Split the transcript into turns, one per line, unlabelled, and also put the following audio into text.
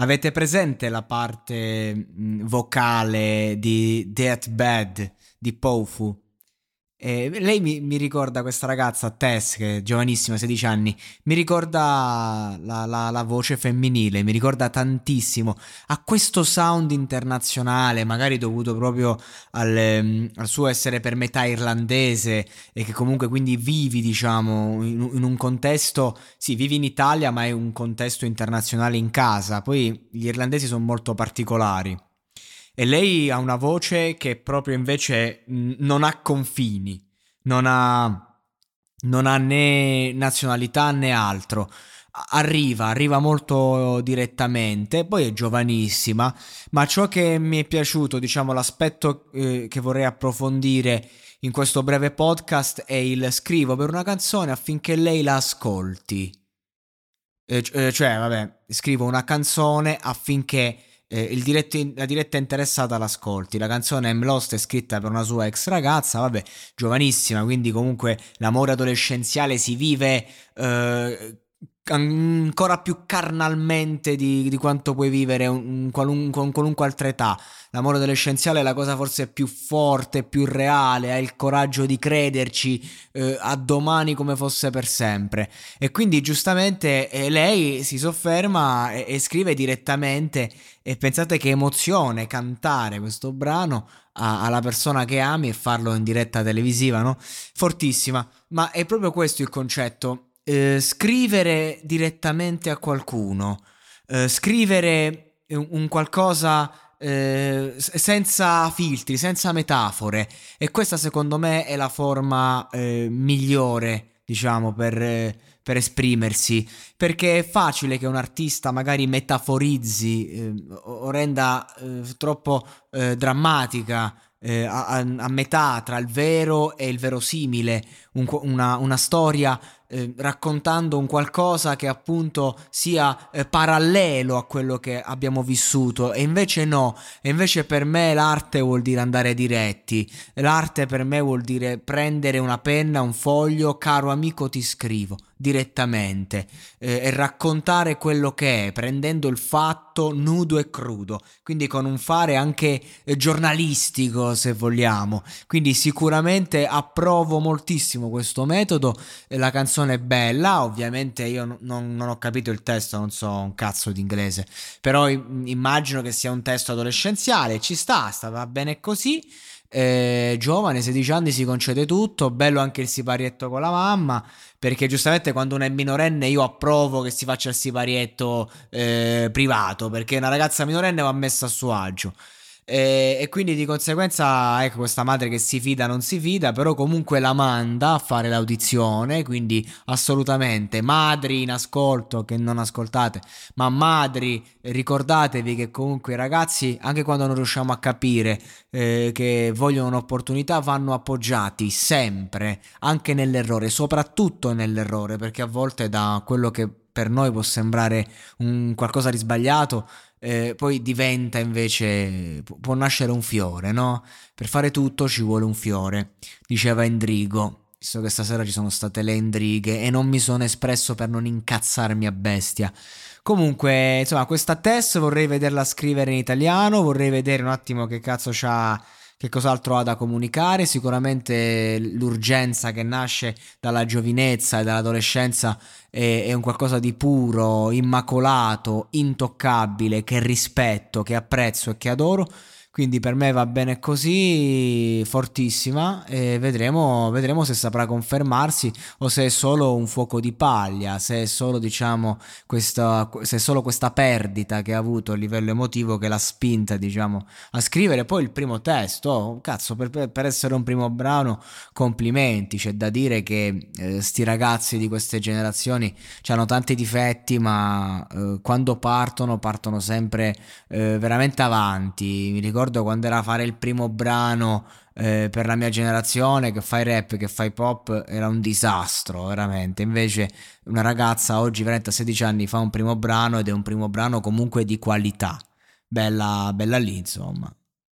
Avete presente la parte mh, vocale di Deathbed di Pofu? E lei mi, mi, ricorda questa ragazza, Tess, che è giovanissima, 16 anni, mi ricorda la, la, la, voce femminile, mi ricorda tantissimo. Ha questo sound internazionale, magari dovuto proprio al, ehm, al suo essere per metà irlandese e che comunque quindi vivi, diciamo, in, in, un contesto, sì, vivi in Italia, ma è un contesto internazionale in casa. Poi gli irlandesi sono molto particolari. E lei ha una voce che proprio invece non ha confini, non ha, non ha né nazionalità né altro. Arriva, arriva molto direttamente, poi è giovanissima, ma ciò che mi è piaciuto, diciamo, l'aspetto eh, che vorrei approfondire in questo breve podcast è il scrivo per una canzone affinché lei la ascolti. Eh, eh cioè, vabbè, scrivo una canzone affinché eh, diretto, la diretta interessata l'ascolti. La canzone I'm Lost è scritta per una sua ex ragazza, vabbè, giovanissima, quindi comunque l'amore adolescenziale si vive eh, ancora più carnalmente di, di quanto puoi vivere con qualunque altra età. L'amore adolescenziale è la cosa forse più forte, più reale, hai il coraggio di crederci eh, a domani come fosse per sempre. E quindi giustamente eh, lei si sofferma e, e scrive direttamente e pensate che emozione cantare questo brano alla persona che ami e farlo in diretta televisiva, no? Fortissima, ma è proprio questo il concetto eh, scrivere direttamente a qualcuno, eh, scrivere un, qualcosa eh, senza filtri, senza metafore. E questa secondo me è la forma eh, migliore, diciamo, per, eh, per, esprimersi. Perché è facile che un artista magari metaforizzi eh, o renda troppo drammatica eh, a, a, metà tra il vero e il verosimile, un, una, una, storia eh, raccontando un qualcosa che appunto sia eh, parallelo a quello che abbiamo vissuto. E invece no, e invece per me l'arte vuol dire andare diretti, l'arte per me vuol dire prendere una penna, un foglio, caro amico ti scrivo direttamente. Eh, e raccontare quello che è, prendendo il fatto nudo e crudo, quindi con un fare anche eh, giornalistico se vogliamo. Quindi sicuramente approvo moltissimo questo metodo, la canzone è bella, ovviamente io non, non, ho capito il testo, non so un cazzo di inglese, però immagino che sia un testo adolescenziale, ci sta, sta va bene così. Eh, giovane, 16 anni, si concede tutto. Bello anche il siparietto con la mamma. Perché giustamente quando uno è minorenne io approvo che si faccia il siparietto eh, privato. Perché una ragazza minorenne va messa a suo agio. E, e, quindi di conseguenza, ecco, questa madre che si fida non si fida, però comunque la manda a fare l'audizione, quindi assolutamente. Madri in ascolto che non ascoltate, ma madri ricordatevi che comunque i ragazzi, anche quando non riusciamo a capire eh, che vogliono un'opportunità, vanno appoggiati sempre, anche nell'errore, soprattutto nell'errore, perché a volte da quello che per noi può sembrare un qualcosa di sbagliato, eh, poi diventa invece, può nascere un fiore, no? Per fare tutto ci vuole un fiore, diceva Endrigo. Visto che stasera ci sono state le intrighe e non mi sono espresso per non incazzarmi a bestia. Comunque, insomma, questa test vorrei vederla scrivere in italiano, vorrei vedere un attimo che cazzo c'ha che cos'altro ha da comunicare? Sicuramente l'urgenza che nasce dalla giovinezza e dall'adolescenza è, è, un qualcosa di puro, immacolato, intoccabile, che rispetto, che apprezzo e che adoro. Quindi per me va bene così, fortissima, e vedremo, vedremo, se saprà confermarsi o se è solo un fuoco di paglia, se è solo, diciamo, questa, se è solo questa perdita che ha avuto a livello emotivo che l'ha spinta, diciamo, a scrivere poi il primo testo. Oh, cazzo, per, per, essere un primo brano, complimenti. C'è da dire che eh, sti ragazzi di queste generazioni hanno tanti difetti, ma eh, quando partono, partono sempre eh, veramente avanti. Mi ricordo ricordo quando era a fare il primo brano eh, per la mia generazione che fai rap, che fai pop, era un disastro, veramente. Invece una ragazza oggi, veramente a 16 anni, fa un primo brano ed è un primo brano comunque di qualità. Bella, bella lì, insomma.